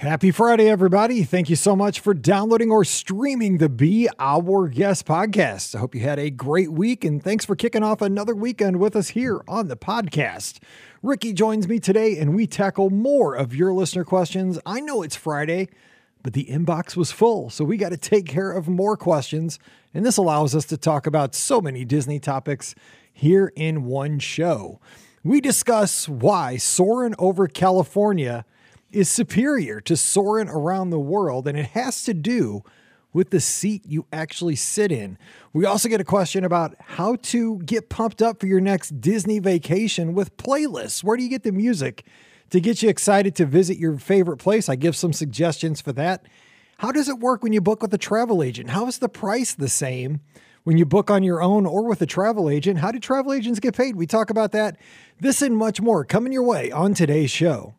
Happy Friday, everybody. Thank you so much for downloading or streaming the Be Our Guest podcast. I hope you had a great week and thanks for kicking off another weekend with us here on the podcast. Ricky joins me today and we tackle more of your listener questions. I know it's Friday, but the inbox was full, so we got to take care of more questions. And this allows us to talk about so many Disney topics here in one show. We discuss why soaring over California is superior to soaring around the world, and it has to do with the seat you actually sit in. We also get a question about how to get pumped up for your next Disney vacation with playlists. Where do you get the music to get you excited to visit your favorite place? I give some suggestions for that. How does it work when you book with a travel agent? How is the price the same when you book on your own or with a travel agent? How do travel agents get paid? We talk about that, this and much more coming your way on today's show.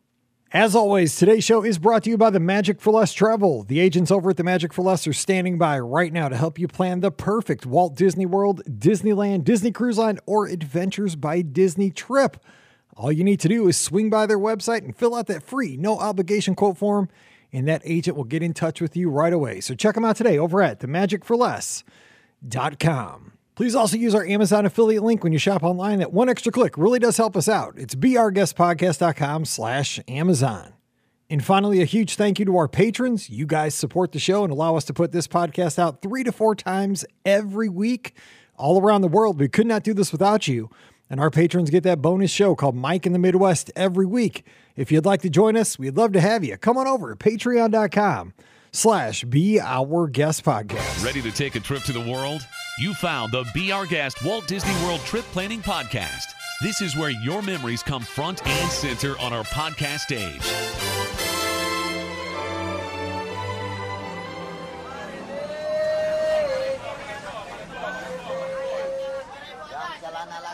As always, today's show is brought to you by the Magic for Less Travel. The agents over at the Magic for Less are standing by right now to help you plan the perfect Walt Disney World, Disneyland, Disney Cruise Line, or Adventures by Disney trip. All you need to do is swing by their website and fill out that free, no obligation quote form, and that agent will get in touch with you right away. So check them out today over at themagicforless.com. Please also use our Amazon affiliate link when you shop online. That one extra click really does help us out. It's beourguestpodcast.com slash Amazon. And finally, a huge thank you to our patrons. You guys support the show and allow us to put this podcast out three to four times every week all around the world. We could not do this without you. And our patrons get that bonus show called Mike in the Midwest every week. If you'd like to join us, we'd love to have you. Come on over to patreon.com slash be our guest podcast. Ready to take a trip to the world? You found the Be Our Guest Walt Disney World Trip Planning Podcast. This is where your memories come front and center on our podcast stage.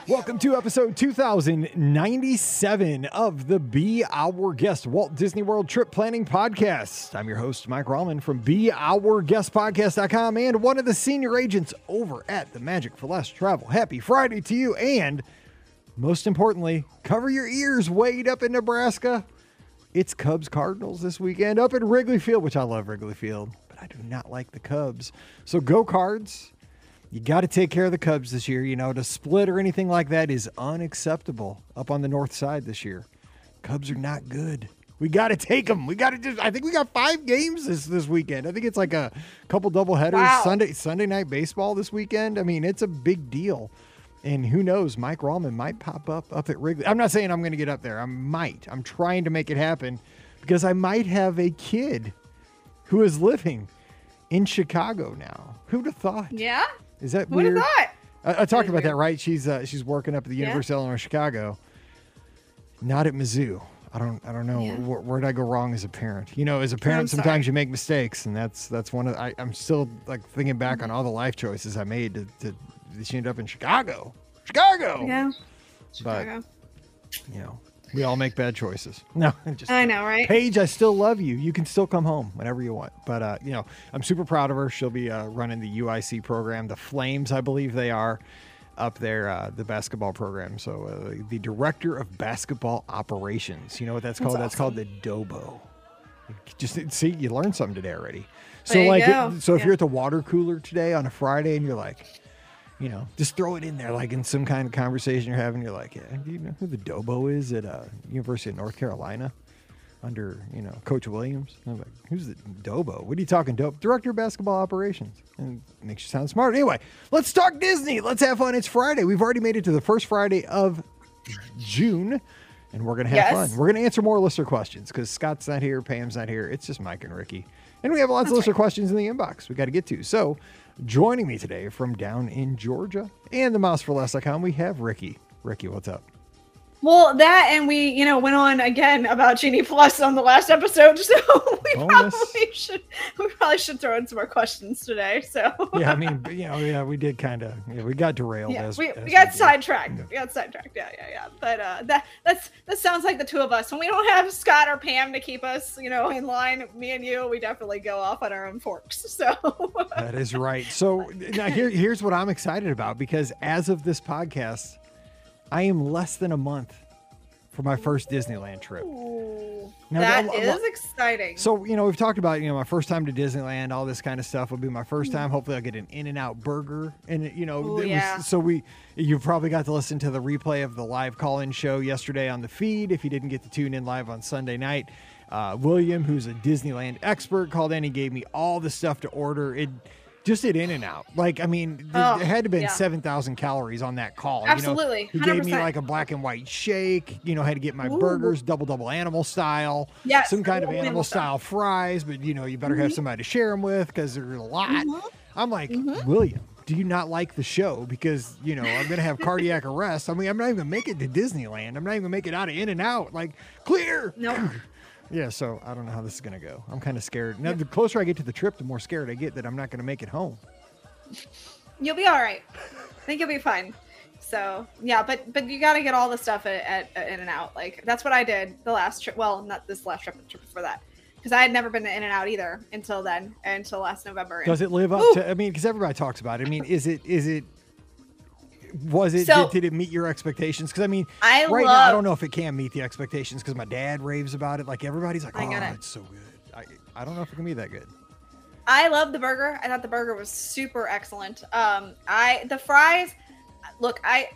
Welcome to episode 2097 of the Be Our Guest Walt Disney World Trip Planning Podcast. I'm your host, Mike Rallman from BeOurGuestPodcast.com and one of the senior agents over at the Magic for Less Travel. Happy Friday to you, and most importantly, cover your ears Wade up in Nebraska. It's Cubs Cardinals this weekend up at Wrigley Field, which I love Wrigley Field, but I do not like the Cubs. So go Cards you got to take care of the Cubs this year. You know, to split or anything like that is unacceptable up on the north side this year. Cubs are not good. We got to take them. We got to just. I think we got five games this this weekend. I think it's like a couple double headers. Wow. Sunday Sunday night baseball this weekend. I mean, it's a big deal. And who knows, Mike Rallman might pop up up at Wrigley. I'm not saying I'm going to get up there. I might. I'm trying to make it happen because I might have a kid who is living in Chicago now. Who'd have thought? Yeah. Is that Who'd weird? have thought? I, I talked about that, right? She's uh, she's working up at the University yeah. of Illinois Chicago. Not at Mizzou. I don't I don't know yeah. where, where, did I go wrong as a parent. You know, as a parent, sometimes you make mistakes, and that's that's one of I, am still like thinking back on all the life choices I made to, to she ended up in Chicago, Chicago. Yeah, Chicago. But you know, we all make bad choices. No, just I know, right? Paige, I still love you. You can still come home whenever you want. But uh, you know, I'm super proud of her. She'll be uh, running the UIC program, the Flames, I believe they are up there, uh, the basketball program. So uh, the director of basketball operations. You know what that's, that's called? Awesome. That's called the DOBO. Just see, you learned something today already. So like, so if yeah. you're at the water cooler today on a Friday and you're like, you know, just throw it in there, like in some kind of conversation you're having. You're like, yeah, do you know who the Dobo is at uh, University of North Carolina under, you know, Coach Williams? I'm like, who's the Dobo? What are you talking, Dope? Director of Basketball Operations. And makes you sound smart. Anyway, let's talk Disney. Let's have fun. It's Friday. We've already made it to the first Friday of June, and we're going to have yes. fun. We're going to answer more listener questions because Scott's not here, Pam's not here. It's just Mike and Ricky. And we have lots That's of listener right. questions in the inbox we got to get to. So Joining me today from down in Georgia and the Mouse for Less.com, we have Ricky. Ricky, what's up? Well, that and we, you know, went on again about Genie Plus on the last episode, so we probably should we probably should throw in some more questions today. So yeah, I mean, you know, yeah, we did kind of, yeah, we got derailed. Yeah, as, we, as we got sidetracked. Yeah. We got sidetracked. Yeah, yeah, yeah. But uh, that that's that sounds like the two of us. When we don't have Scott or Pam to keep us, you know, in line, me and you, we definitely go off on our own forks. So that is right. So now here, here's what I'm excited about because as of this podcast, I am less than a month for my first Disneyland trip. Ooh, Now, that lo- is exciting. So, you know, we've talked about, you know, my first time to Disneyland, all this kind of stuff will be my first Mm-hmm. time. Hopefully I'll get an in and out burger. And, you know, Ooh, it was- yeah. so we, you probably got to listen to the replay of the live call in show yesterday on the feed. If you didn't get to tune in live on Sunday night, uh, William, who's a Disneyland expert, called in. He gave me all the stuff to order. It just did in and out. Like, I mean, Oh, it had to have been yeah. 7,000 calories on that call. Absolutely, You know, he gave me like a black and white shake, you know, had to get my Ooh. burgers double, double animal style Yes, some kind of animal style. style fries, but you know, you better Mm-hmm. have somebody to share them with because there's a lot. I'm like, William, do you not like the show? Because, you know, I'm going to have cardiac arrest. I mean, I'm not even going to make it to Disneyland. I'm not even going to make it out of In and Out. Like, clear. no. Yeah, so I don't know how this is going to go. I'm kind of scared. Now, the closer I get to the trip, the more scared I get that I'm not going to make it home. You'll be all right. I think you'll be fine. So yeah, but but you got to get all the stuff at, at, at In and Out. Like that's what I did the last trip. Well, not this last trip, the trip before that, because I had never been to In and Out either until then, until last November. Does it live up Ooh. to, I mean, because everybody talks about it. I mean, is it, is it, was it, So- did, did it meet your expectations? Because I mean, I right now, I don't know if it can meet the expectations because my dad raves about it. Like everybody's like, oh, it. it's so good. I, I don't know if it can be that good. I love the burger. I thought the burger was super excellent. Um, I the fries. Look, I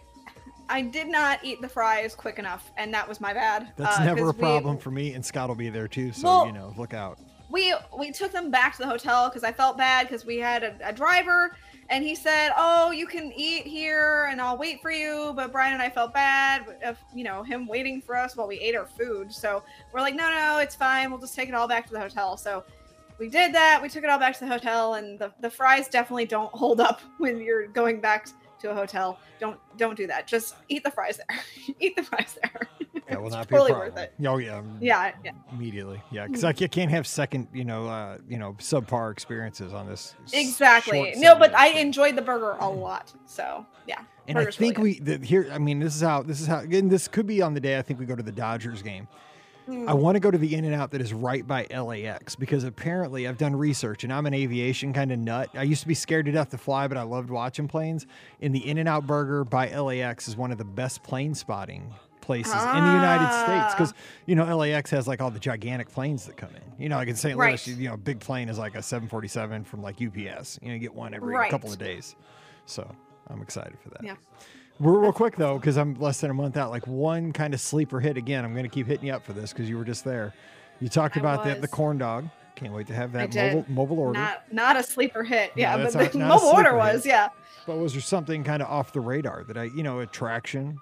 I did not eat the fries quick enough, and that was my bad. That's uh, never a 'cause we- problem for me, and Scott will be there too. So Well- you know, look out. we we took them back to the hotel because I felt bad because we had a, a driver and he said, "Oh, you can eat here and I'll wait for you." But Brian and I felt bad of you know him waiting for us while we ate our food. So we're like, "No, no, it's fine. We'll just take it all back to the hotel." So we did that. We took it all back to the hotel, and the the fries definitely don't hold up when you're going back to a hotel. Don't don't do that. Just eat the fries there. eat the fries there. That will not totally be a worth problem. it. Oh yeah, um, Yeah, yeah. immediately. Yeah, because I ca- can't have second, you know, uh, you know, subpar experiences on this. Exactly. No, but I enjoyed the burger a lot. So yeah. And I burger's really think we the, here. I mean, this is how this is how. Again, this could be on the day I think we go to the Dodgers game. I want to go to the In and Out that is right by LAX because apparently I've done research and I'm an aviation kind of nut. I used to be scared to death to fly, but I loved watching planes. And the In and Out Burger by LAX is one of the best plane spotting places in the United States Ah. because you know LAX has like all the gigantic planes that come in. You know, like in St. Right. Louis, you know, a big plane is like a 747 from like UPS. You know, you get one every Right. couple of days. So I'm excited for that. Yeah. Real, real quick though, because I'm less than a month out. Like one kind of sleeper hit again. I'm going to keep hitting you up for this because you were just there. You talked I about the, the corn dog. Can't wait to have that mobile mobile order. Not not a sleeper hit. Yeah, that's but the mobile order sleeper was, yeah. but was there something kind of off the radar that I, you know, attraction,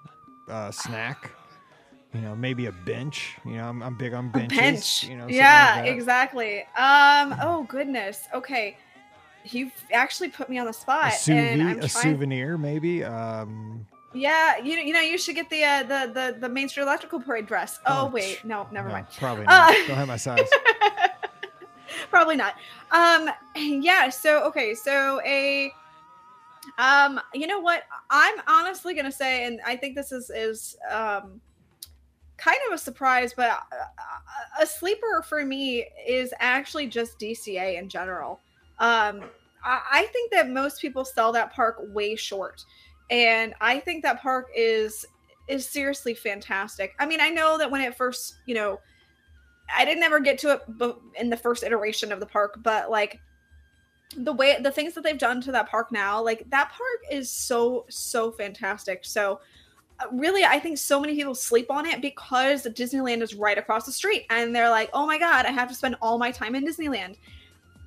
uh, snack, you know, maybe a bench. You know, I'm, I'm big on A benches. bench. You know, yeah, like exactly. Um, oh goodness. Okay. You've actually put me on the A, spot. and souvi- I'm a trying, souvenir, maybe. Um, Yeah, you know, you know, you should get the uh, the the the Main Street Electrical Parade dress. Oh, Oh, wait, no, never no, mind. Probably Uh, not. Don't have my size. Probably not. Um, yeah. So okay, so a, um, you know what? I'm honestly gonna say, and I think this is is um, kind of a surprise, but a, a sleeper for me is actually just DCA in general. Um, I, I think that most people sell that park way short, and I think that park is is seriously fantastic. I mean, I know that when it first, you know, I didn't ever get to it in the first iteration of the park, but like the way the things that they've done to that park now, like that park is so so fantastic. So uh, really I think so many people sleep on it because Disneyland is right across the street and they're like, "Oh my god, I have to spend all my time in Disneyland."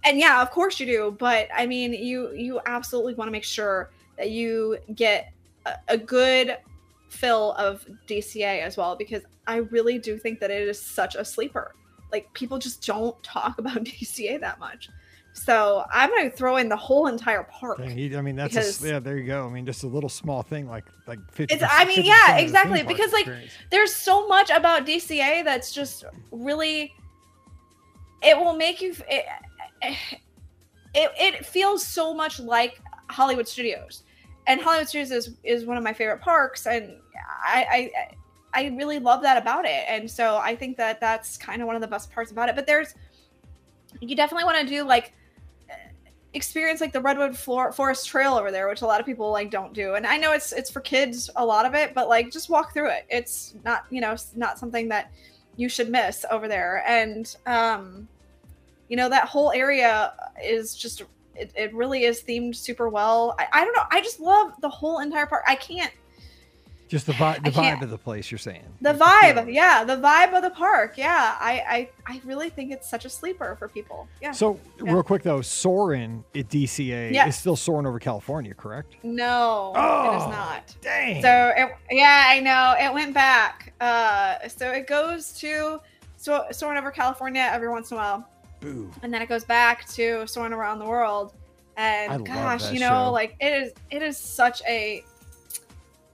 And yeah, of course you do, but I mean, you you absolutely want to make sure that you get a, a good fill of DCA as well because I really do think that it is such a sleeper. Like people just don't talk about DCA that much. So I'm gonna throw in the whole entire park. Dang, you- I mean, that's Because- a, yeah. There you go. I mean, just a little small thing like like fifty. It's- I mean, yeah, exactly, because, like, There's so much about DCA that's just really. It will make you. It, it, it feels so much like Hollywood Studios, and Hollywood Studios is, is one of my favorite parks, and I, I I really love that about it, and so I think that that's kind of one of the best parts about it. But there's, you definitely want to do like experience like the redwood Flor- forest trail over there which a lot of people like don't do. And i know it's it's for kids a lot of it but like just walk through it. It's not you know not something that you should miss over there. And um you know that whole area is just it, it really is themed super well. I, I don't know. I just love the whole entire park. I can't Just the vibe, the vibe of the place. You're saying the vibe yeah the vibe of the park yeah I, I i really think it's such a sleeper for people yeah So Yeah. real quick though, Soarin' at DCA Yeah. is still soaring over California, correct? no it Oh. is not Dang. So it, yeah, I know it went back. Uh, so it goes to so soaring over California every once in a while, Boo. and then it goes back to soaring around the world. And love gosh, you know, show. like it is, it is such a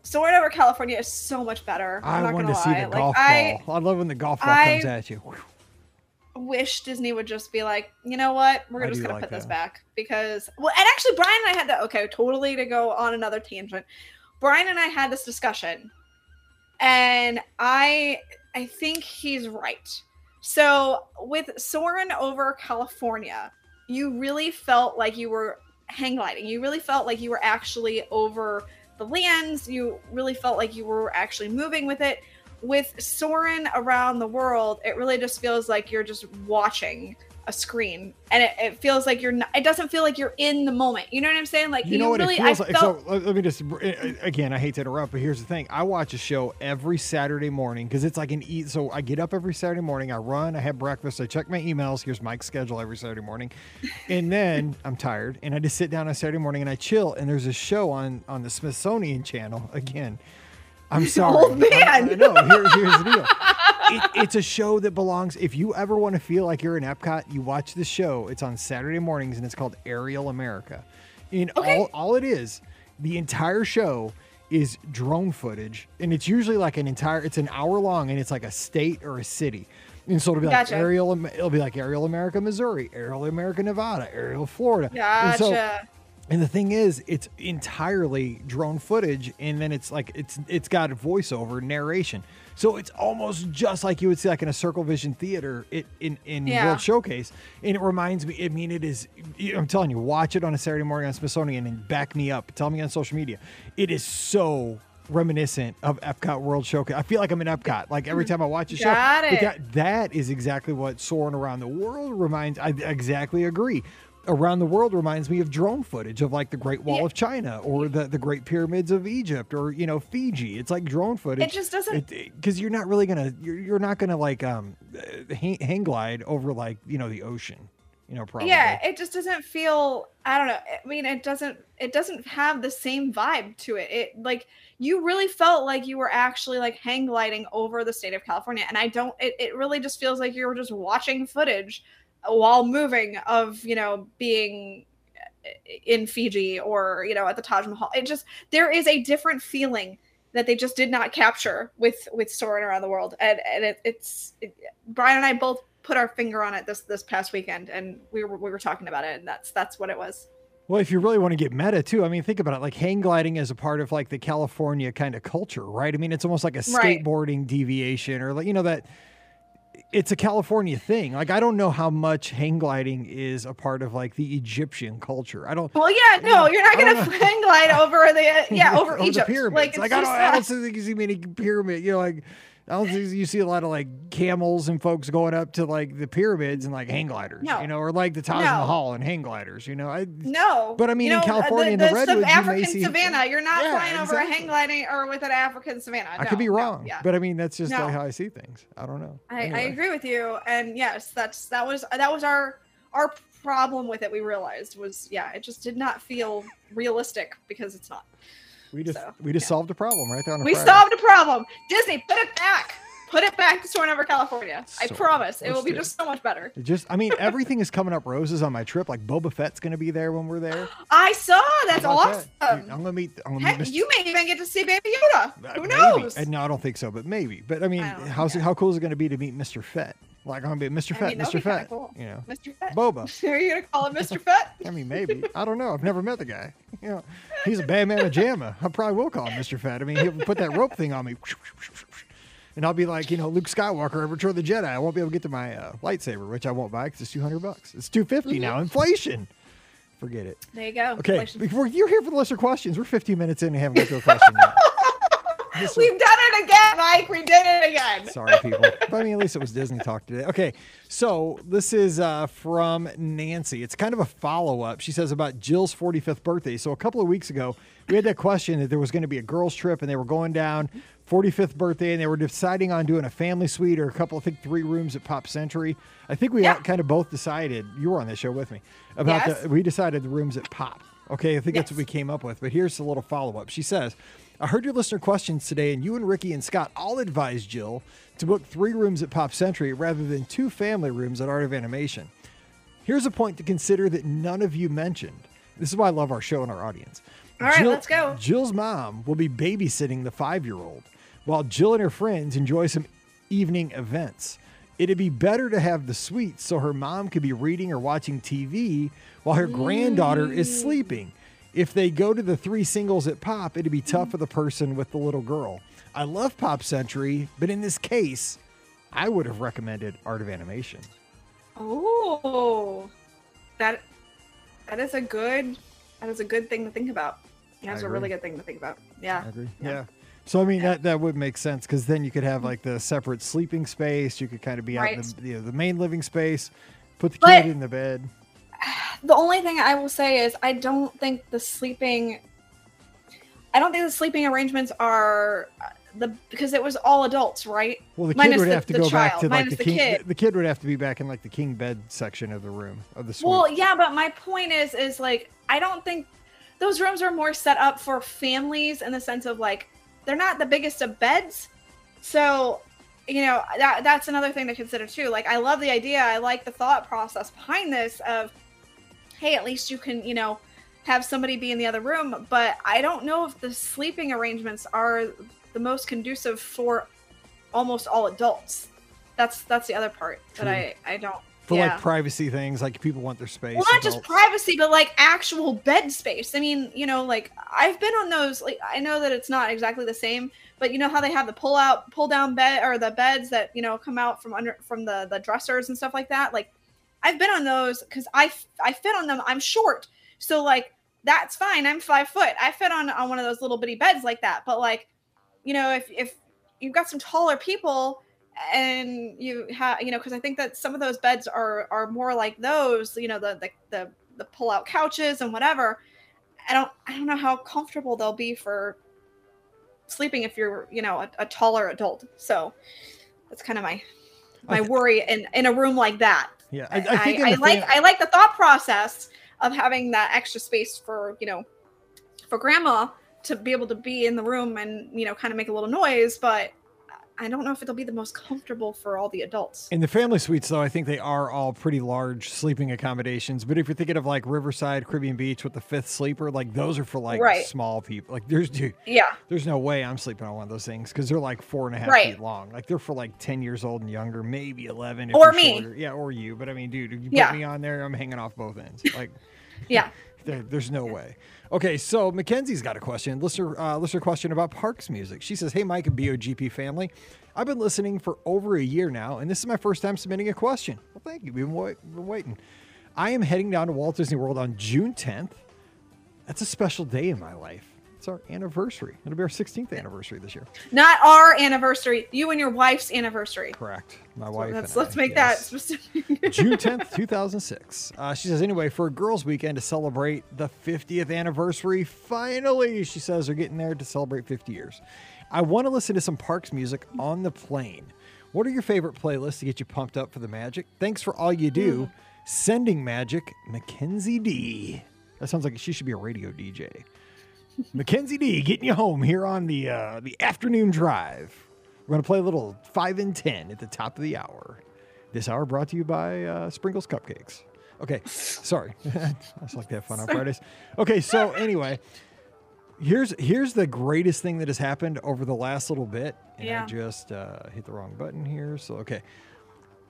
soaring over California is so much better. I'm I gonna to see lie. the like golf I ball. I love when the golf ball I- comes at you. Wish Disney would just be like, you know what, we're I just gonna like put this back because well, and actually Brian and I had that. Okay, totally to go on another tangent. Brian and I had this discussion, and I I think he's right. So with Soarin' over California, you really felt like you were hang gliding. You really felt like you were actually over the lands. You really felt like you were actually moving with it. With Soarin' around the world, it really just feels like you're just watching a screen, and it, it feels like you're. Not, it doesn't feel like you're in the moment. You know what I'm saying? Like You know what really, it feels I like? felt, So let me just uh, again. I hate to interrupt, but here's the thing: I watch a show every Saturday morning because it's like an eat. So I get up every Saturday morning. I run. I have breakfast. I check my emails. Here's Mike's schedule every Saturday morning, and then I'm tired and I just sit down on Saturday morning and I chill. And there's a show on on the Smithsonian Channel again. I'm sorry, Old I- man. I, know. Here, here's the deal. It, it's a show that belongs. If you ever want to feel like you're in Epcot, you watch the show. It's on Saturday mornings and it's called Aerial America. In Okay. all, all it is, the entire show is drone footage, and it's usually like an entire. It's an hour long, and it's like a state or a city. And so it'll be like Gotcha. Aerial. It'll be like Aerial America, Missouri, Aerial America, Nevada, Aerial Florida. And so- gotcha. And the thing is, it's entirely drone footage, and then it's like it's it's got voiceover narration, so it's almost just like you would see like in a Circle Vision theater it, in in Yeah. World Showcase, and it reminds me. I mean, it is. I'm telling you, watch it on a Saturday morning on Smithsonian and back me up. Tell me on social media. It is so reminiscent of Epcot World Showcase. I feel like I'm in Epcot. Like every time I watch a show, Got it. that that is exactly what soaring around the world reminds. I exactly agree. Around the world reminds me of drone footage of like the Great Wall Yeah. of China or the the Great Pyramids of Egypt or you know Fiji. It's like drone footage. It just doesn't- because you're not really gonna you're, you're not gonna like um uh, hang, hang glide over like you know the ocean. You know probably. yeah it just doesn't feel i don't know i mean it doesn't it doesn't have the same vibe to it it like you really felt like you were actually like hang gliding over the state of california and i don't it, it really just feels like you were just watching footage while moving of you know being uh, in fiji or you know at the taj mahal it just there is a different feeling that they just did not capture with with soaring around the world and and it, it's it, brian and i both put our finger on it this this past weekend and we were we were talking about it and that's that's what it was Well, if you really want to get meta too, I mean, think about it. Like hang gliding is a part of like the California kind of culture, right? I mean, it's almost like a Right. skateboarding deviation or like you know that it's a California thing. Like I don't know how much hang gliding is a part of like the Egyptian culture. I don't. well yeah no you're not gonna hang glide over the yeah over, the egypt pyramids. like, Like, I don't. I don't think you see many pyramid. You know, like I don't think you see a lot of like camels and folks going up to like the pyramids and like hang gliders. No. You know, or like the Taj No. Mahal and hang gliders. You know, I. no But I mean, You in know, California, in the the, redwoods, you may African see- savannah you're not Yeah, flying over a hang gliding or with an African savannah I could be No, no, wrong, yeah. but I mean that's just No. like how I see things. I don't know. I, I agree with you and yes that's that was that was our our problem with it we realized was yeah it just did not feel realistic because it's not We just so, we just yeah. solved a problem right there on a we Friday. solved a problem disney put it back put it back to soaring over california i promise it will be just so much better It just I mean everything is coming up roses on my trip. Like Boba Fett's gonna be there when we're there. i saw that's awesome that? Dude, I'm gonna meet. I'm gonna Heck, meet Mr. you may even get to see baby yoda Uh, who knows Uh, No, I don't think so, but maybe. But I mean, I how's yeah. how cool is it going to be to meet Mr. Fett? Like I'm gonna be Mr. I Fett, mean, Mr. Fett. cool. You know, mr fett Boba. are you gonna call him mr fett I mean, maybe. I don't know. I've never met the guy. You know, he's a bad man pajama. I probably will call him Mr. Fat. I mean, he'll put that rope thing on me, and I'll be like, you know, Luke Skywalker, Return of the Jedi. I won't be able to get to my uh, lightsaber, which I won't buy because it's two hundred bucks. It's 250 Mm-hmm. now. Inflation. Forget it. There you go. Okay, you're here for the listener questions. We're 15 minutes in and haven't got to a question yet. This We've done it again, Mike. We did it again. Sorry, people. But I mean, at least it was Disney talk today. Okay, so this is uh, from Nancy. It's kind of a follow up. She says about Jill's 45th birthday. So a couple of weeks ago, we had that question that there was going to be a girls' trip and they were going down 45th birthday and they were deciding on doing a family suite or a couple, I think three rooms at Pop Century. I think we Yeah. kind of both decided, you were on that show with me, about Yes. the, we decided the rooms at Pop. Okay, I think that's what we came up with. But here's a little follow up. She says, I heard your listener questions today, and you and Ricky and Scott all advised Jill to book three rooms at Pop Century rather than two family rooms at Art of Animation. Here's a point to consider that none of you mentioned. This is why I love our show and our audience. All right, let's go. Jill's mom will be babysitting the five year old while Jill and her friends enjoy some evening events. It'd be better to have the suite so her mom could be reading or watching TV while her granddaughter is mm. sleeping. If they go to the three singles at Pop, it'd be tough for the person with the little girl. I love Pop Century, but in this case, I would have recommended Art of Animation. Oh, that that is a good that is a good thing to think about. That's a really good thing to think about. Yeah. I agree. Yeah. So I mean that that would make sense because then you could have like the separate sleeping space. You could kind of be out in the you know, the main living space, put the But- kid in the bed. The only thing I will say is I don't think the sleeping I don't think the sleeping arrangements are uh, the because it was all adults, right? Well, the kid minus would the- have to the go back to like the the king. kid. The kid would have to be back in like the king bed section of the room of the suite. Well, yeah, but my point is is like I don't think those rooms are more set up for families in the sense of like they're not the biggest of beds. So, you know, that that's another thing to consider too. Like I love the idea, I like the thought process behind this of hey, at least you can, you know, have somebody be in the other room, but I don't know if the sleeping arrangements are the most conducive for almost all adults. That's that's the other part that. I I don't for yeah. like privacy things, like people want their space. well not just privacy but like actual bed space i mean you know like i've been on those like i know that it's not exactly the same but you know how they have the pull out pull down bed or the beds that you know come out from under from the the dressers and stuff like that like i've been on those because i i fit on them. I'm short. So like that's fine. I'm five foot. I fit on on one of those little bitty beds like that. But like you know if if you've got some taller people and you have you know because i think that some of those beds are are more like those you know the the the, the pull out couches and whatever. I don't i don't know how comfortable they'll be for sleeping if you're you know a, a taller adult. So that's kind of my my th- worry in in a room like that Yeah, i, I, I think in I the like i like the thought process of having that extra space for you know for grandma to be able to be in the room and you know kind of make a little noise but i don't know if it'll be the most comfortable for all the adults In the family suites, though, I think they are all pretty large sleeping accommodations. But if you're thinking of like Riverside, Caribbean Beach with the fifth sleeper, like those are for like Right. small people. Like there's dude, yeah there's no way I'm sleeping on one of those things because they're like four and a half Right. feet long. Like they're for like ten years old and younger, maybe eleven. If Or me. shorter. yeah, or you. But I mean, dude, if you Yeah. put me on there, I'm hanging off both ends. Like yeah there, there's no way. Okay, so Mackenzie's got a question. Listener, uh, listener question about Parks music. She says, "Hey, Mike and BOGP family, I've been listening for over a year now, and this is my first time submitting a question. Well, thank you. We've been, wait, been waiting. I am heading down to Walt Disney World on June 10th. That's a special day in my life. Our anniversary. It'll be our 16th anniversary this year. not our anniversary you and your wife's anniversary Correct. My wife. let's let's make yes. that specific June 10th, 2006. Uh, she says, anyway, for a girls' weekend to celebrate the 50th anniversary, finally, she says, they're getting there to celebrate 50 years. I want to listen to some parks music on the plane. What are your favorite playlists to get you pumped up for the magic? Thanks for all you do. Sending magic, Mackenzie D. That sounds like she should be a radio DJ. Mackenzie D, getting you home here on the uh, the afternoon drive. We're gonna play a little five and ten at the top of the hour. This hour brought to you by uh, Sprinkles Cupcakes. Okay, sorry, I just like to have fun on Fridays. Okay, so anyway, here's here's the greatest thing that has happened over the last little bit. And I just uh, hit the wrong button here. So okay,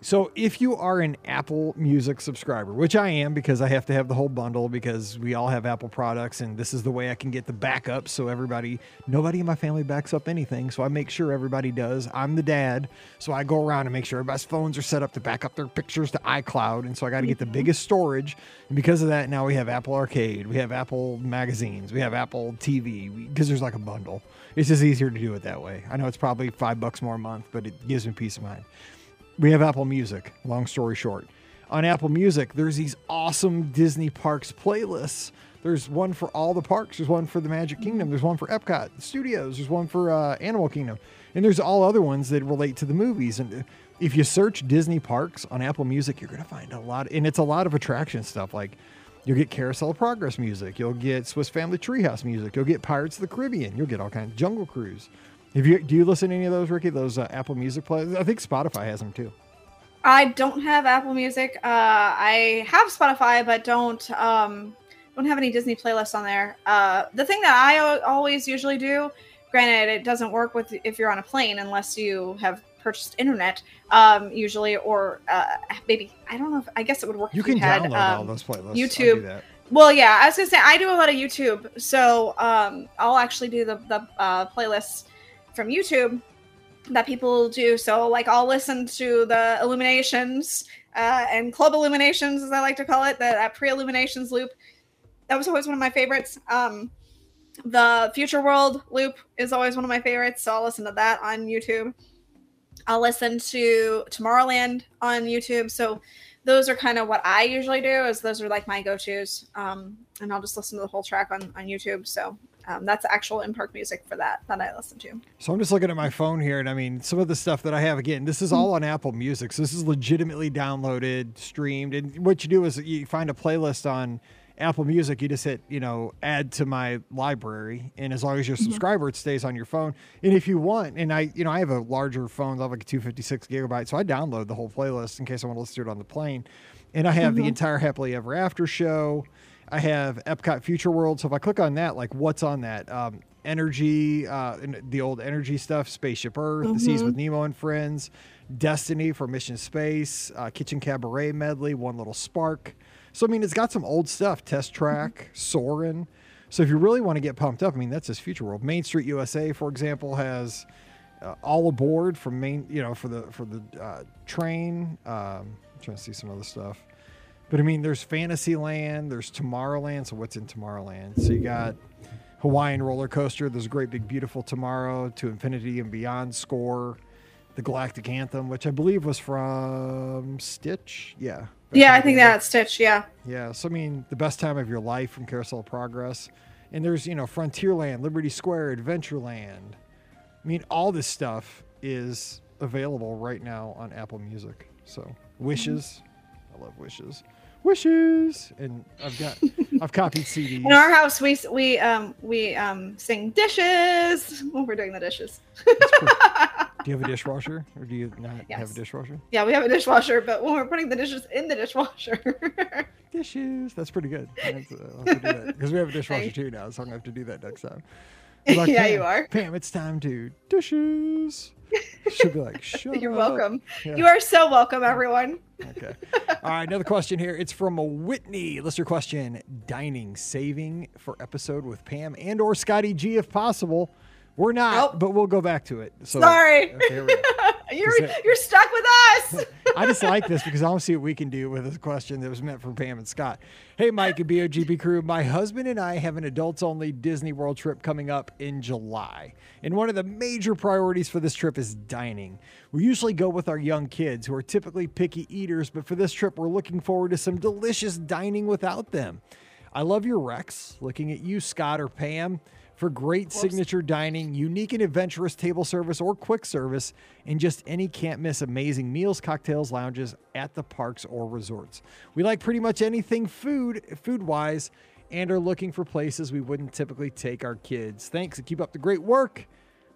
So if you are an Apple Music subscriber, which I am because I have to have the whole bundle because we all have Apple products and this is the way I can get the backup so everybody nobody in my family backs up anything. So I make sure everybody does. I'm the dad, so I go around and make sure everybody's phones are set up to back up their pictures to iCloud and so I got to get the mm-hmm. biggest storage. And because of that now we have Apple Arcade, we have Apple magazines, we have Apple TV because there's like a bundle. It's just easier to do it that way. I know it's probably 5 bucks more a month, but it gives me peace of mind we have Apple Music. Long story short, on Apple Music, there's these awesome Disney parks playlists. There's one for all the parks. There's one for the Magic Kingdom. There's one for Epcot Studios. There's one for uh, Animal Kingdom, and there's all other ones that relate to the movies. And if you search Disney parks on Apple Music, you're gonna find a lot, and it's a lot of attraction stuff. Like you'll get Carousel of Progress music. You'll get Swiss Family Treehouse music. You'll get Pirates of the Caribbean. You'll get all kinds of Jungle Cruise. Have you do you listen to any of those, Ricky? Those uh, Apple Music plays? I think Spotify has them too. I don't have Apple Music. Uh, I have Spotify, but don't um, don't have any Disney playlists on there. Uh, the thing that I always usually do, granted, it doesn't work with if you're on a plane unless you have purchased internet, um, usually, or uh, maybe I don't know. If, I guess it would work. You can you download um, all those playlists. YouTube. Well, yeah, I was gonna say I do a lot of YouTube, so um, I'll actually do the the uh, playlists from YouTube that people do. So, like, I'll listen to the Illuminations uh, and Club Illuminations, as I like to call it, that pre Illuminations loop. That was always one of my favorites. Um, the Future World loop is always one of my favorites. So, I'll listen to that on YouTube. I'll listen to Tomorrowland on YouTube. So, those are kind of what I usually do. Is those are like my go tos, um, and I'll just listen to the whole track on on YouTube. So um, that's actual in park music for that that I listen to. So I'm just looking at my phone here, and I mean, some of the stuff that I have again, this is all on Apple Music. So this is legitimately downloaded, streamed, and what you do is you find a playlist on Apple Music. You just hit, you know, add to my library, and as long as you're a mm-hmm. subscriber, mm-hmm. it stays on your phone. And if you want, and I, you know, I have a larger phone, I have like a 256 gigabyte, so I download the whole playlist in case I want to listen to it on the plane. And I have mm-hmm. the entire Happily Ever After show. I have Epcot Future World. So if I click on that, like what's on that? Um, energy, uh, the old energy stuff, Spaceship Earth, mm-hmm. The Seas with Nemo and Friends, Destiny for Mission Space, uh, Kitchen Cabaret medley, One Little Spark. So I mean, it's got some old stuff. Test Track, mm-hmm. Soarin'. So if you really want to get pumped up, I mean, that's his Future World. Main Street USA, for example, has uh, all aboard from main, you know, for the for the uh, train. Um, I'm trying to see some other stuff. But I mean, there's Fantasyland, there's Tomorrowland. So what's in Tomorrowland? So you got Hawaiian roller coaster. There's a great big beautiful Tomorrow to Infinity and Beyond score. The Galactic Anthem, which I believe was from Stitch. Yeah. Yeah, I think that's Stitch. Yeah. Yeah. So I mean, the best time of your life from Carousel of Progress. And there's you know Frontierland, Liberty Square, Adventureland. I mean, all this stuff is available right now on Apple Music. So mm-hmm. wishes, I love wishes wishes. And i've got i've copied cds in our house we we um we um sing dishes when we're doing the dishes. Do you have a dishwasher or do you not yes. have a dishwasher? Yeah we have a dishwasher but when we're putting the dishes in the dishwasher. Dishes that's pretty good. Because we have a dishwasher too now so i'm gonna have to do that next time like, yeah you are pam it's time to dishes She'll be like, You're up. welcome. Yeah. You are so welcome, everyone. Okay. All right. Another question here. It's from a Whitney. Listener question Dining, saving for episode with Pam and or Scotty G if possible. We're not, nope. but we'll go back to it. So, Sorry. Okay, you're, you're stuck with us. I just like this because I want to see what we can do with this question that was meant for Pam and Scott. Hey, Mike and BOGP crew. My husband and I have an adults only Disney World trip coming up in July. And one of the major priorities for this trip is dining. We usually go with our young kids who are typically picky eaters, but for this trip, we're looking forward to some delicious dining without them. I love your Rex. Looking at you, Scott or Pam for great signature dining, unique and adventurous table service or quick service, and just any can't miss amazing meals, cocktails, lounges at the parks or resorts. We like pretty much anything food, food wise, and are looking for places we wouldn't typically take our kids. Thanks and keep up the great work,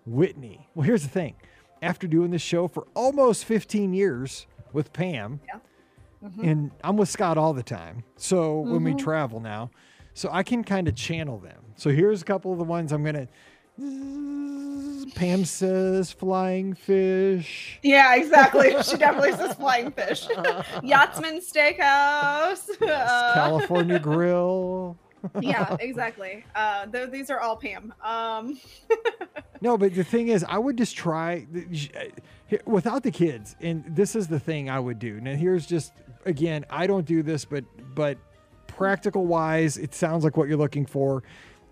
Whitney. Well, here's the thing after doing this show for almost 15 years with Pam, yeah. mm-hmm. and I'm with Scott all the time. So mm-hmm. when we mm-hmm. travel now, so I can kind of channel them. So here's a couple of the ones I'm going to Pam says flying fish. Yeah, exactly. she definitely says flying fish. Yachtsman Steakhouse. Uh, California Grill. yeah, exactly. Uh, th- these are all Pam. Um, No, but the thing is, I would just try uh, without the kids, and this is the thing I would do. Now, here's just again, I don't do this, but but practical wise, it sounds like what you're looking for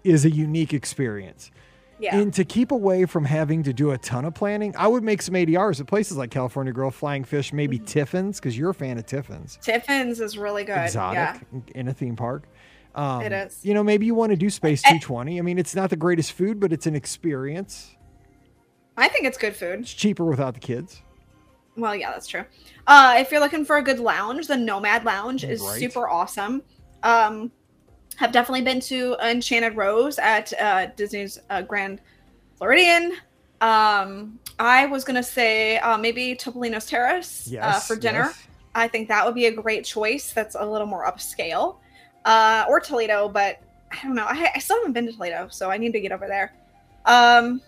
is a unique experience. yeah. And to keep away from having to do a ton of planning, I would make some ADRs at places like California Grill, Flying Fish, maybe Tiffin's, because you're a fan of Tiffin's. Tiffin's is really good. Exotic Yeah. in a theme park. Um, It is. You know, maybe you want to do Space 220. I mean, it's not the greatest food, but it's an experience. I think it's good food. It's cheaper without the kids. Well, yeah, that's true. Uh, if you're looking for a good lounge, the Nomad Lounge is Right. super awesome. Um, have definitely been to Enchanted Rose at uh, Disney's uh, Grand Floridian. Um, I was gonna say uh, maybe Topolino's Terrace uh, Yes. for dinner. yes. I think that would be a great choice. That's a little more upscale. Uh, or Toledo, but I don't know. I, I still haven't been to Toledo, so I need to get over there. Um,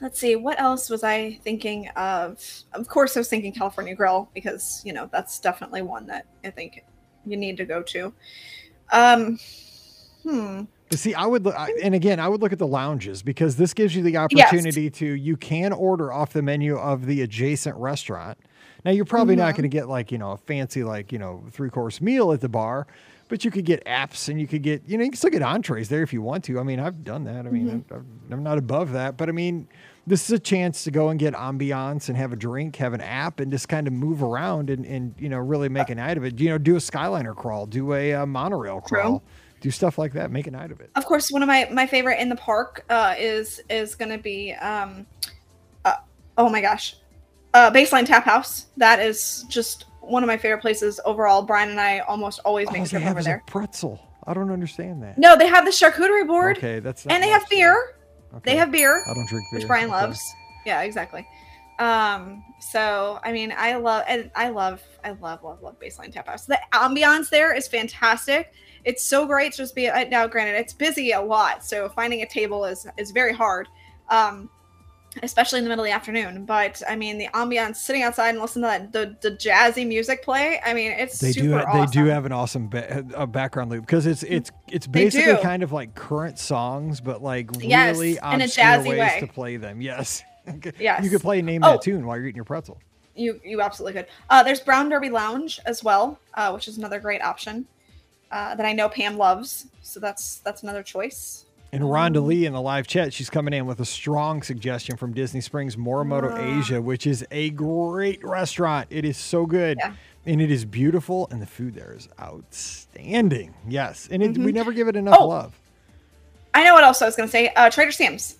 let's see. What else was I thinking of? Of course, I was thinking California Grill because you know that's definitely one that I think you need to go to. Um, hmm. But see, I would, look, I- and again, I would look at the lounges because this gives you the opportunity to, you can order off the menu of the adjacent restaurant. Now, you're probably not Mhm. going to get like, you know, a fancy, like, you know, three course meal at the bar, but you could get apps and you could get, you know, you can still get entrees there if you want to. I mean, I've done that. I mean, I'm, I'm- I'm not above that, but I mean, this is a chance to go and get ambiance and have a drink, have an app, and just kind of move around and, and you know, really make a night of it. You know, do a Skyliner crawl, do a, uh monorail True. crawl, do stuff like that, make a night of it. Of course, one of my my favorite in the park uh, is is going to be um, uh, oh my gosh, uh, Baseline Tap House. That is just one of my favorite places overall. Brian and I almost always make All a trip over there. pretzel. I don't understand that. No, they have the charcuterie board, Okay, that's and they have beer. So- They have beer, I don't drink beer. which Brian okay. loves. Yeah, exactly. Um, so I mean, I love and I love, I love, love, love Baseline Tap House. The ambiance there is fantastic. It's so great to just be uh, now. Granted, it's busy a lot, so finding a table is is very hard, um, especially in the middle of the afternoon. But I mean, the ambiance, sitting outside and listening to that the, the jazzy music play. I mean, it's They do. awesome. They do have an awesome ba- a background loop because it's it's it's basically kind of like current songs, but like Yes, really in a jazzy ways way. to play them. Yes. Yes. You could play name Oh. that tune while you're eating your pretzel. You you absolutely could. Uh, there's Brown Derby Lounge as well, uh, which is another great option uh, that I know Pam loves. So that's that's another choice. And Rhonda Lee in the live chat, she's coming in with a strong suggestion from Disney Springs Morimoto. Asia, which is a great restaurant. It is so good. Yeah. And it is beautiful, and the food there is outstanding. Yes. And it, we Mhm. never give it enough Oh. love. I know what else I was going to say. Uh, Trader Sam's.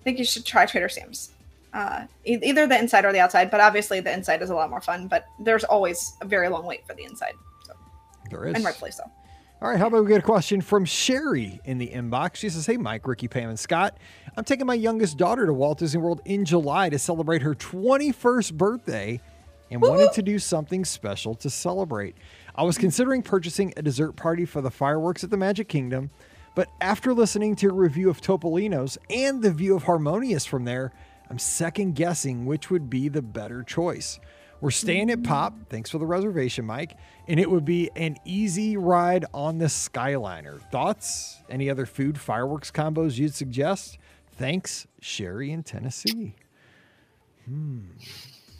I think you should try Trader Sam's. Uh, e- either the inside or the outside, but obviously the inside is a lot more fun. But there's always a very long wait for the inside, so, There is. and rightfully so. All right, how about we get a question from Sherry in the inbox? She says, Hey, Mike, Ricky, Pam, and Scott. I'm taking my youngest daughter to Walt Disney World in July to celebrate her 21st birthday and wanted to do something special to celebrate. I was considering purchasing a dessert party for the fireworks at the Magic Kingdom, but after listening to a review of Topolino's and the view of Harmonious from there, I'm second guessing which would be the better choice. We're staying at Pop. Thanks for the reservation, Mike. And it would be an easy ride on the Skyliner. Thoughts? Any other food fireworks combos you'd suggest? Thanks, Sherry in Tennessee. Hmm.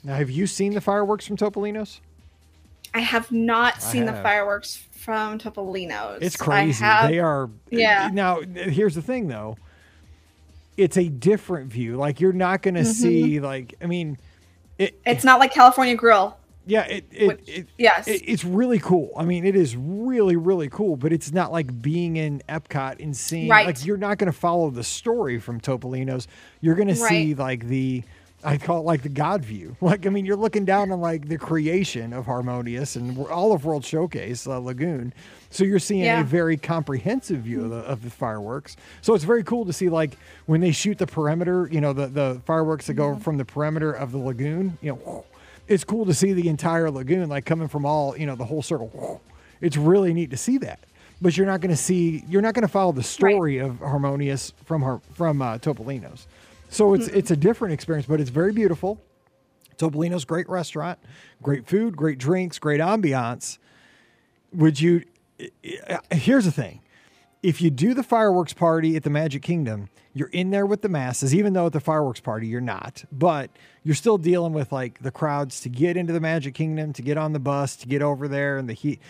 Now, have you seen the fireworks from Topolino's? I have not seen the fireworks from Topolino's. It's crazy. have- They are. Yeah. Now, here's the thing, though. It's a different view. Like you're not going to Mm-hmm. see like. I mean, it. It's not like California Grill. yeah. It. It. Which- it Yes. it- it's really cool. I mean, it is really, really cool, but it's not like being in Epcot and seeing Right. like you're not going to follow the story from Topolino's. You're going to see like the I call it like the God view. Like I mean, you're looking down on like the creation of Harmonious and all of World Showcase uh, Lagoon. So you're seeing Yeah. a very comprehensive view of the, of the fireworks. So it's very cool to see like when they shoot the perimeter, you know, the the fireworks that go from the perimeter of the lagoon, you know, it's cool to see the entire lagoon like coming from all, you know, the whole circle. It's really neat to see that. but you're not going to see you're not going to follow the story right. of Harmonious from her from uh, Topolino's. So it's it's a different experience, but it's very beautiful. Topolino's great restaurant, great food, great drinks, great ambiance. Would you? Here's the thing: if you do the fireworks party at the Magic Kingdom, you're in there with the masses, even though at the fireworks party you're not, but you're still dealing with like the crowds to get into the Magic Kingdom, to get on the bus, to get over there, and the heat.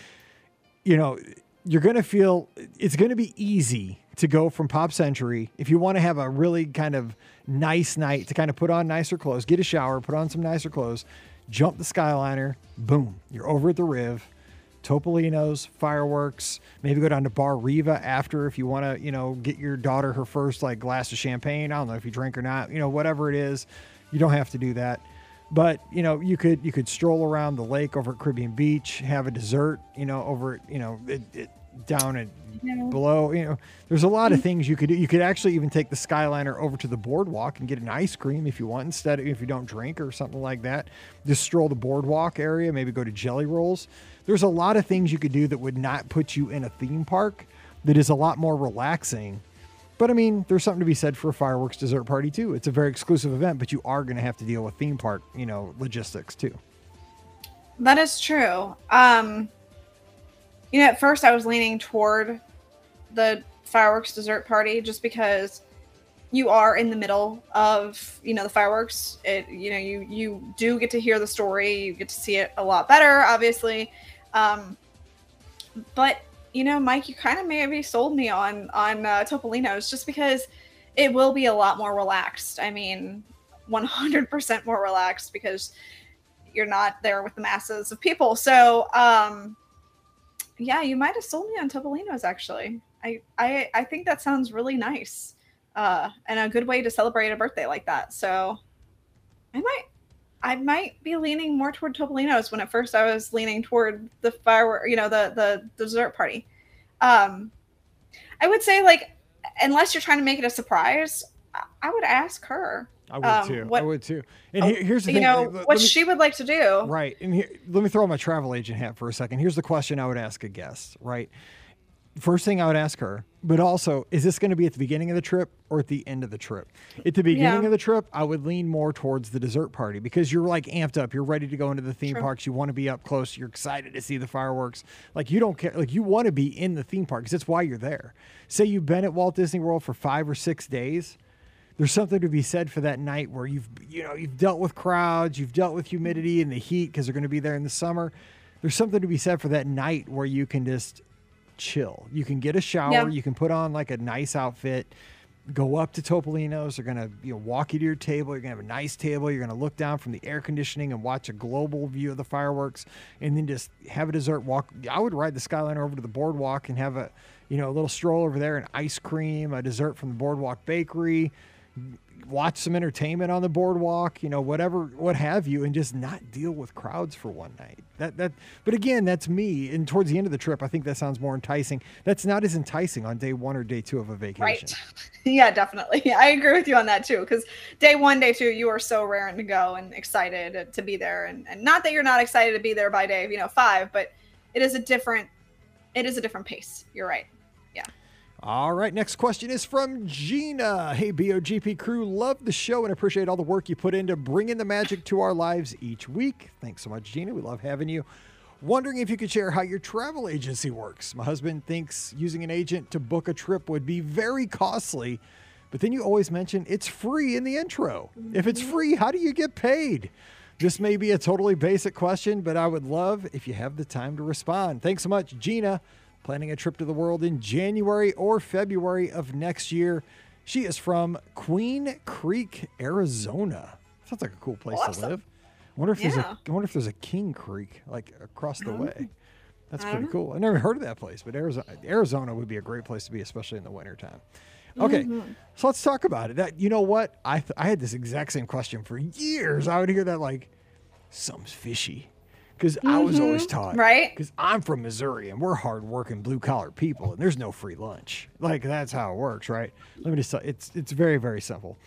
You know, you're going to feel it's going to be easy to go from Pop Century if you want to have a really kind of nice night to kind of put on nicer clothes, get a shower, put on some nicer clothes, jump the Skyliner, boom, you're over at the Riv Topolino's, fireworks. Maybe go down to Bar Riva after if you want to, you know, get your daughter her first like glass of champagne. I don't know if you drink or not. You know, whatever it is, you don't have to do that. But you know, you could you could stroll around the lake over at Caribbean Beach, have a dessert. You know, over you know it, it, down and yeah. below. You know, there's a lot of things you could do. You could actually even take the Skyliner over to the boardwalk and get an ice cream if you want, instead of if you don't drink or something like that. Just stroll the boardwalk area, maybe go to Jelly Rolls. There's a lot of things you could do that would not put you in a theme park that is a lot more relaxing. But I mean, there's something to be said for a fireworks dessert party too. It's a very exclusive event, but you are going to have to deal with theme park, you know, logistics too. That is true. Um, you know, at first I was leaning toward the fireworks dessert party just because you are in the middle of you know the fireworks it you know you you do get to hear the story you get to see it a lot better obviously um, but you know, Mike, you kind of maybe sold me on on uh, Topolino's just because it will be a lot more relaxed. I mean, 100% more relaxed because you're not there with the masses of people. So, um, yeah, you might have sold me on Topolino's actually. I, I, I think that sounds really nice uh, and a good way to celebrate a birthday like that. So I might I might be leaning more toward Topolino's when at first I was leaning toward the firework, you know, the, the dessert party. Um, I would say like unless you're trying to make it a surprise, I would ask her. I would um, too. What, I would too. And here, here's the you thing. know what me, she would like to do. Right. And here, let me throw my travel agent hat for a second. Here's the question I would ask a guest. Right first thing I would ask her, but also, is this going to be at the beginning of the trip or at the end of the trip? At the beginning yeah. of the trip, I would lean more towards the dessert party because you're like amped up. You're ready to go into the theme True. parks. You want to be up close. You're excited to see the fireworks. Like you don't care. Like you want to be in the theme park because that's why you're there. Say you've been at Walt Disney World for five or six days. There's something to be said for that night where you've you know you've dealt with crowds, you've dealt with humidity and the heat because they're going to be there in the summer. There's something to be said for that night where you can just chill. You can get a shower. Yeah. You can put on like a nice outfit. Go up to Topolino's. They're gonna you know walk you to your table. You're gonna have a nice table. You're gonna look down from the air conditioning and watch a global view of the fireworks, and then just have a dessert. Walk. I would ride the Skyliner over to the boardwalk and have a you know a little stroll over there, and ice cream, a dessert from the Boardwalk Bakery watch some entertainment on the boardwalk, you know, whatever, what have you, and just not deal with crowds for one night. That that, but again, that's me. And towards the end of the trip, I think that sounds more enticing. That's not as enticing on day one or day two of a vacation. Right. Yeah, definitely. I agree with you on that too. Because day one, day two, you are so raring to go and excited to be there, and and not that you're not excited to be there by day, you know, five, but it is a different, it is a different pace. You're right. All right, next question is from Gina. Hey, BOGP crew, love the show and appreciate all the work you put into bringing the magic to our lives each week. Thanks so much, Gina. We love having you. Wondering if you could share how your travel agency works. My husband thinks using an agent to book a trip would be very costly, but then you always mention it's free in the intro. If it's mm-hmm. free, how do you get paid? This may be a totally basic question, but I would love if you have the time to respond. Thanks so much, Gina planning a trip to the world in January or February of next year. She is from Queen Creek, Arizona. Sounds like a cool place awesome. to live. I wonder if yeah. there's a I wonder if there's a King Creek like across the way. That's pretty cool. I never heard of that place, but Arizona Arizona would be a great place to be, especially in the wintertime. Okay, mm-hmm. so let's talk about it. That you know what I th- I had this exact same question for years. I would hear that like something's fishy because mm-hmm. I was always mm-hmm. taught right because I'm from Missouri and we're hardworking blue collar people and there's no free lunch. Like that's how it works, right? Let me just tell it's it's very very simple.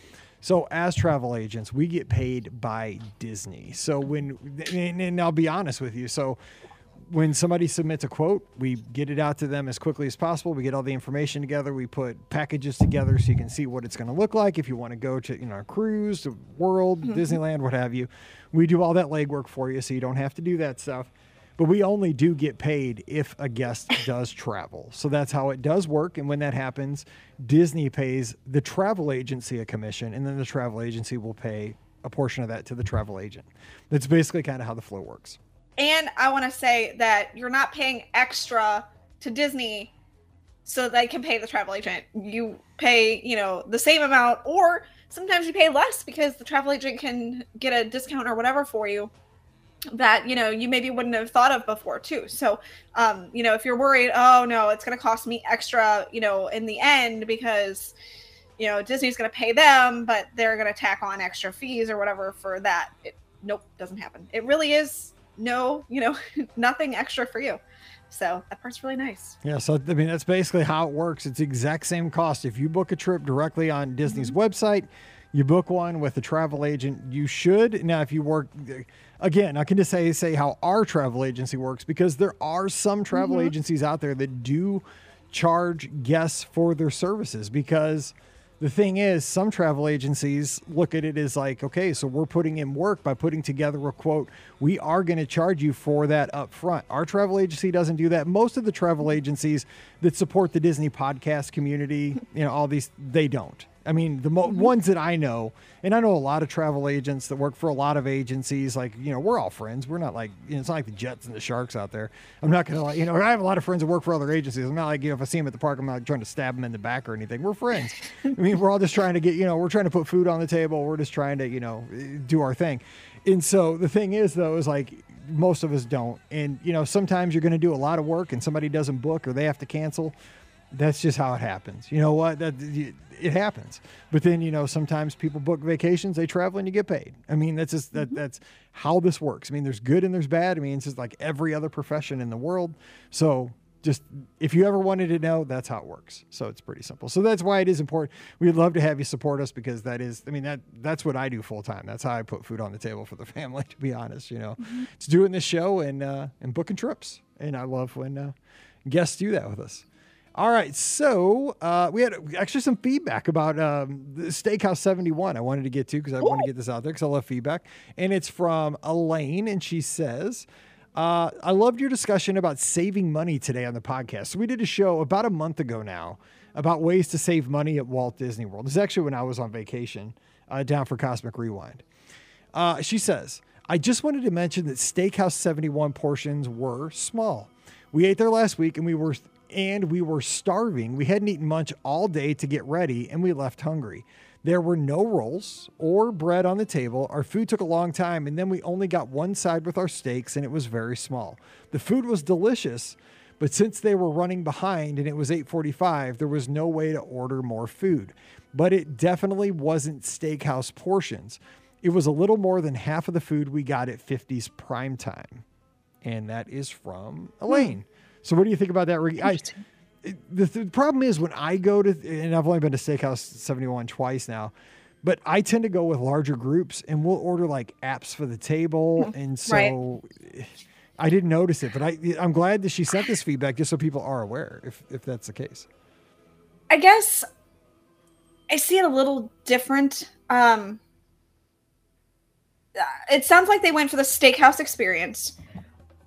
So as travel agents, we get paid by Disney. So when and, and I'll be honest with you, so when somebody submits a quote, we get it out to them as quickly as possible. We get all the information together. We put packages together so you can see what it's going to look like if you want to go to you know a cruise, to World, mm-hmm. Disneyland, what have you. We do all that legwork for you, so you don't have to do that stuff. But we only do get paid if a guest does travel. So that's how it does work. And when that happens, Disney pays the travel agency a commission, and then the travel agency will pay a portion of that to the travel agent. That's basically kind of how the flow works. And I want to say that you're not paying extra to Disney so they can pay the travel agent. You pay, you know, the same amount, or sometimes you pay less because the travel agent can get a discount or whatever for you that you know you maybe wouldn't have thought of before too so um you know if you're worried oh no it's going to cost me extra you know in the end because you know disney's going to pay them but they're going to tack on extra fees or whatever for that it, nope doesn't happen it really is no, you know, nothing extra for you. So that part's really nice. Yeah. So, I mean, that's basically how it works. It's the exact same cost. If you book a trip directly on Disney's mm-hmm. website, you book one with a travel agent, you should. Now, if you work, again, I can just say, say how our travel agency works because there are some travel mm-hmm. agencies out there that do charge guests for their services because the thing is, some travel agencies look at it as like, okay, so we're putting in work by putting together a quote. We are going to charge you for that up front. Our travel agency doesn't do that. Most of the travel agencies that support the Disney podcast community, you know, all these, they don't. I mean, the mo- mm-hmm. ones that I know, and I know a lot of travel agents that work for a lot of agencies. Like, you know, we're all friends. We're not like, you know, it's not like the Jets and the Sharks out there. I'm not going to like, you know, I have a lot of friends that work for other agencies. I'm not like, you know, if I see them at the park, I'm not trying to stab them in the back or anything. We're friends. I mean, we're all just trying to get, you know, we're trying to put food on the table. We're just trying to, you know, do our thing. And so the thing is, though, is like, most of us don't. And, you know, sometimes you're going to do a lot of work and somebody doesn't book or they have to cancel that's just how it happens. You know what? That it happens. But then you know sometimes people book vacations, they travel, and you get paid. I mean that's just that mm-hmm. that's how this works. I mean there's good and there's bad. I mean it's just like every other profession in the world. So just if you ever wanted to know, that's how it works. So it's pretty simple. So that's why it is important. We'd love to have you support us because that is, I mean, that that's what I do full time. That's how I put food on the table for the family. To be honest, you know, mm-hmm. it's doing this show and uh, and booking trips. And I love when uh, guests do that with us. All right, so uh, we had actually some feedback about um, Steakhouse 71 I wanted to get to because I want to get this out there because I love feedback. And it's from Elaine, and she says, uh, I loved your discussion about saving money today on the podcast. So we did a show about a month ago now about ways to save money at Walt Disney World. This is actually when I was on vacation uh, down for Cosmic Rewind. Uh, she says, I just wanted to mention that Steakhouse 71 portions were small. We ate there last week and we were and we were starving. We hadn't eaten much all day to get ready, and we left hungry. There were no rolls or bread on the table. Our food took a long time, and then we only got one side with our steaks, and it was very small. The food was delicious, but since they were running behind and it was 8:45, there was no way to order more food. But it definitely wasn't steakhouse portions. It was a little more than half of the food we got at 50's prime time. And that is from hmm. Elaine. So what do you think about that? I, the, the problem is when I go to, and I've only been to Steakhouse 71 twice now, but I tend to go with larger groups and we'll order like apps for the table. Hmm. And so right. I didn't notice it, but I, I'm glad that she sent this feedback just so people are aware if, if that's the case. I guess I see it a little different. Um, it sounds like they went for the steakhouse experience.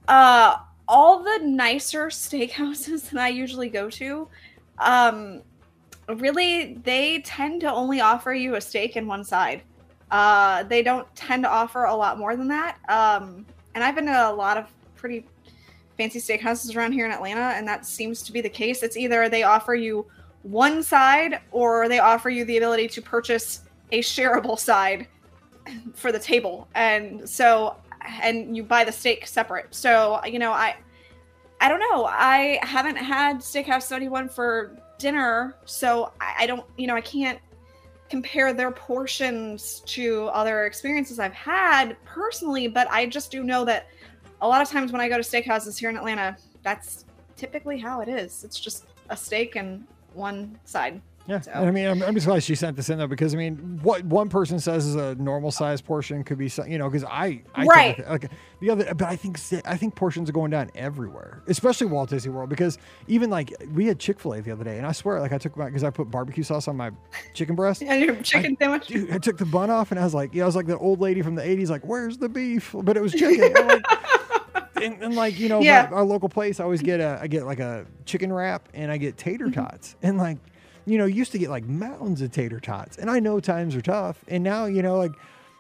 Uh, all the nicer steakhouses that I usually go to, um, really they tend to only offer you a steak and one side. Uh, they don't tend to offer a lot more than that. Um, and I've been to a lot of pretty fancy steakhouses around here in Atlanta, and that seems to be the case. It's either they offer you one side or they offer you the ability to purchase a shareable side for the table. And so and you buy the steak separate. So, you know, I I don't know. I haven't had Steakhouse 71 for dinner, so I, I don't, you know, I can't compare their portions to other experiences I've had personally, but I just do know that a lot of times when I go to steakhouses here in Atlanta, that's typically how it is. It's just a steak and one side. Yeah, So- I mean, I'm, I'm just glad she sent this in though because I mean, what one person says is a normal size portion could be, you know, because I, I Right. thi- like the other, but I think I think portions are going down everywhere, especially Walt Disney World because even like we had Chick Fil A the other day, and I swear, like I took my because I put barbecue sauce on my chicken breast. And your chicken sandwich. Dude, I took the bun off and I was like, yeah, I was like the old lady from the 80s, like, where's the beef? But it was chicken. And, and like, you know, my- our local place, I always get a, I get like a chicken wrap and I get tater Mm-hmm. tots. And like, you know, used to get like mountains of tater tots. And I know times are tough. And now, you know, like,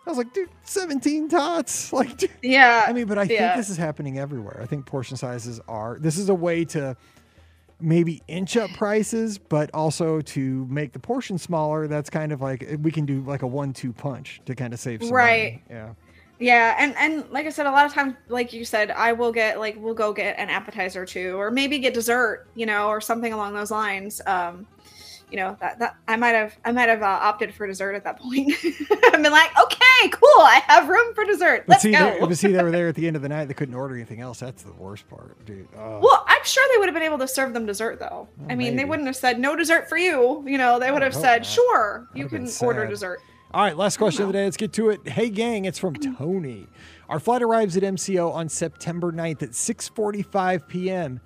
I was like, dude, 17 tots. Like, dude. Yeah. I mean, but I yeah. think this is happening everywhere. I think portion sizes are, this is a way to maybe inch up prices, but also to make the portion smaller. That's kind of like, we can do like a one two punch to kind of save some Right. money. Yeah. Yeah, and and like I said, a lot of times, like you said, I will get like we'll go get an appetizer or two, or maybe get dessert, you know, or something along those lines. Um, you know that that I might have I might have uh, opted for dessert at that point. I've been like, okay, cool, I have room for dessert. Let's see, go. they, but see, they were there at the end of the night. They couldn't order anything else. That's the worst part, dude. Oh. well, I'm sure they would have been able to serve them dessert though. Oh, I mean, they wouldn't have said no dessert for you. You know, they would have said, not. sure, you That'd can order dessert. All right, last question of the day. Let's get to it. Hey, gang, it's from Tony. Our flight arrives at MCO on September 9th at 6:45 p.m.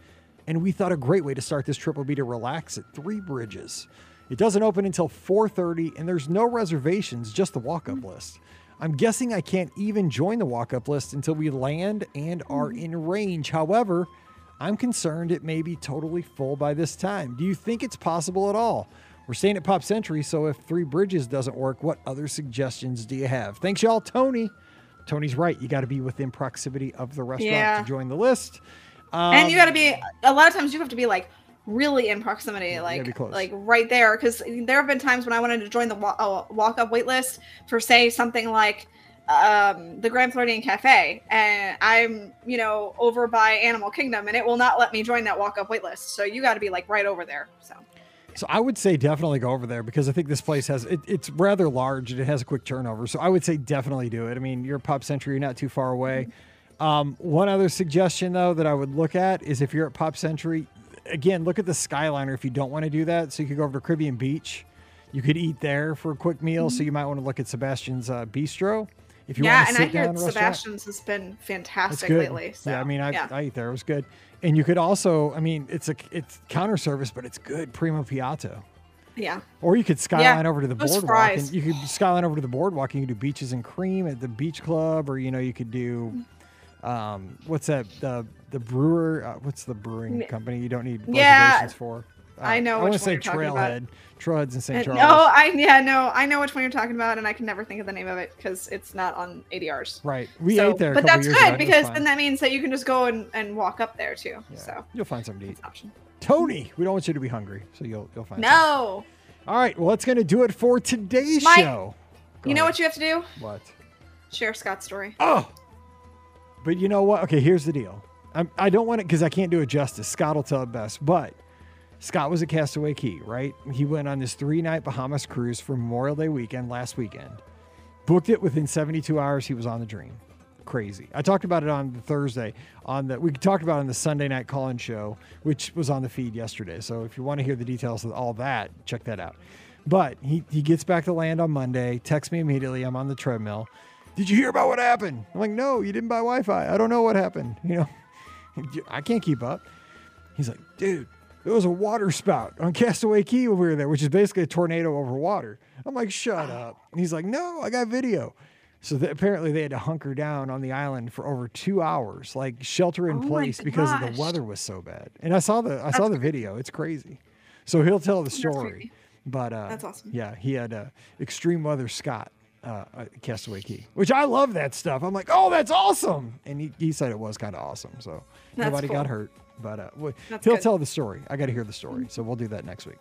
And we thought a great way to start this trip would be to relax at Three Bridges. It doesn't open until 4:30, and there's no reservations, just the walk-up mm. list. I'm guessing I can't even join the walk-up list until we land and are mm. in range. However, I'm concerned it may be totally full by this time. Do you think it's possible at all? We're staying at Pop Century, so if Three Bridges doesn't work, what other suggestions do you have? Thanks, y'all. Tony. Tony's right. You got to be within proximity of the restaurant Yeah. to join the list. Um, and you got to be a lot of times you have to be like really in proximity like like right there because there have been times when i wanted to join the wa- uh, walk up wait list for say something like um the grand floridian cafe and i'm you know over by animal kingdom and it will not let me join that walk up wait list so you got to be like right over there so So I would say definitely go over there because I think this place has it, it's rather large and it has a quick turnover. So I would say definitely do it. I mean, you're Pop Century, you're not too far away. Um, one other suggestion though that I would look at is if you're at Pop Century, again, look at the Skyliner if you don't want to do that. So you could go over to Caribbean Beach. You could eat there for a quick meal. So you might want to look at Sebastian's uh, Bistro. If you yeah want and to i sit hear sebastian's has been fantastic lately so yeah, I mean, I, yeah. I ate there. It was good. And you could also, I mean, it's a it's counter service, but it's good. Primo Piatto. yeah Or you could skyline over to the those boardwalk fries. and you could skyline over to the boardwalk and you could do beaches and cream at the beach club, or you know, you could do um, what's that the the brewer uh, what's the brewing company you don't need Yeah, reservations for? Uh, I know I want to say you're talking about. Trailhead, Truds in St. And- Charles. no i yeah no i know which one you're talking about and i can never think of the name of it because it's not on adrs right, we So- ate there. But that's ago. good It because then that means that you can just go and, and walk up there too. Yeah, So you'll find something to eat. option. Tony, we don't want you to be hungry, so you'll you'll find. something. No, All right, well, that's going to do it for today's Mike, show. Go you know what you have to do? What? Share Scott's story. Oh, but you know what? Okay, here's the deal. I'm, I don't want it because I can't do it justice. Scott will tell it best. But Scott was a Castaway Cay, right? He went on this three night Bahamas cruise for Memorial Day weekend last weekend. Booked it within 72 hours. He was on the dream. Crazy. I talked about it on the Thursday. On the we talked about it on the Sunday night call-in show, which was on the feed yesterday. So if you want to hear the details of all that, check that out. But he, he gets back to land on Monday, texts me immediately. I'm on the treadmill. Did you hear about what happened? I'm like, no, you didn't buy Wi-Fi. I don't know what happened. You know, I can't keep up. He's like, dude, there was a water spout on Castaway Cay when we were there, which is basically a tornado over water. I'm like, shut up. And he's like, no, I got video. So apparently they had to hunker down on the island for over two hours, like shelter in Oh place because of the weather was so bad. And I saw the I saw the video. It's crazy. So he'll tell the story. But uh, That's awesome. Yeah, he had uh, extreme weather Scott uh, Castaway Cay, which I love that stuff. I'm like, oh, that's awesome. And he, he said it was kind of awesome. So That's nobody got hurt. But uh, he'll good. tell the story. I got to hear the story. So we'll do that next week.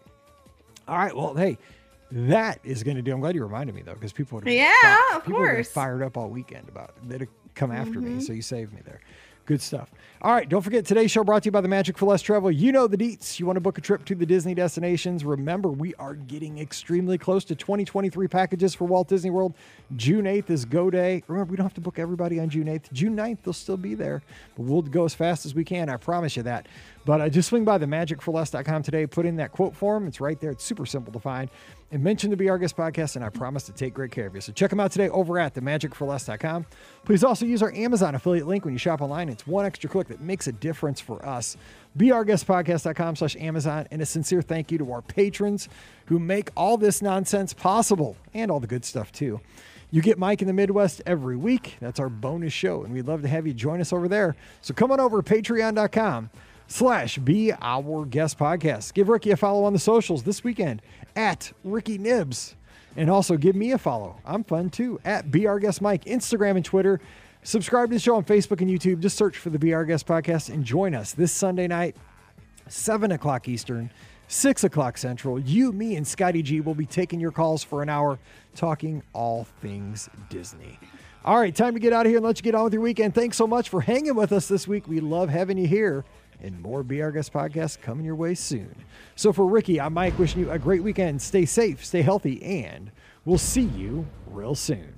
All right. Well, hey, that is going to do. I'm glad you reminded me though, because people would have Yeah, fi- of people course. fired up all weekend about it. They'd have come after Mm-hmm. me, so you saved me there. Good stuff. All right, don't forget today's show brought to you by the Magic for Less Travel. You know the deets. You want to book a trip to the Disney destinations? Remember, we are getting extremely close to 2023 packages for Walt Disney World. June 8th is go day. Remember, we don't have to book everybody on June 8th. June 9th, they'll still be there, but we'll go as fast as we can. I promise you that. But uh, just swing by the magicforless.com today, put in that quote form. It's right there. It's super simple to find. And mention the Be Our Guest podcast, and I promise to take great care of you. So check them out today over at themagicforless.com. Please also use our Amazon affiliate link when you shop online. It's one extra click that makes a difference for us. BeOurGuestPodcast.com slash Amazon. And a sincere thank you to our patrons who make all this nonsense possible and all the good stuff too. You get Mike in the Midwest every week. That's our bonus show, and we'd love to have you join us over there. So come on over to patreon.com slash be our guest podcast. Give Ricky a follow on the socials this weekend at Ricky Nibs. And also give me a follow. I'm fun too at Be Our Guest Mike, Instagram and Twitter. Subscribe to the show on Facebook and YouTube. Just search for the Our Guest podcast and join us this Sunday night, 7 o'clock Eastern, 6 o'clock Central. You, me, and Scotty G will be taking your calls for an hour talking all things Disney. All right, time to get out of here and let you get on with your weekend. Thanks so much for hanging with us this week. We love having you here and more Our Guest podcasts coming your way soon. So for Ricky, I'm Mike wishing you a great weekend. Stay safe, stay healthy, and we'll see you real soon.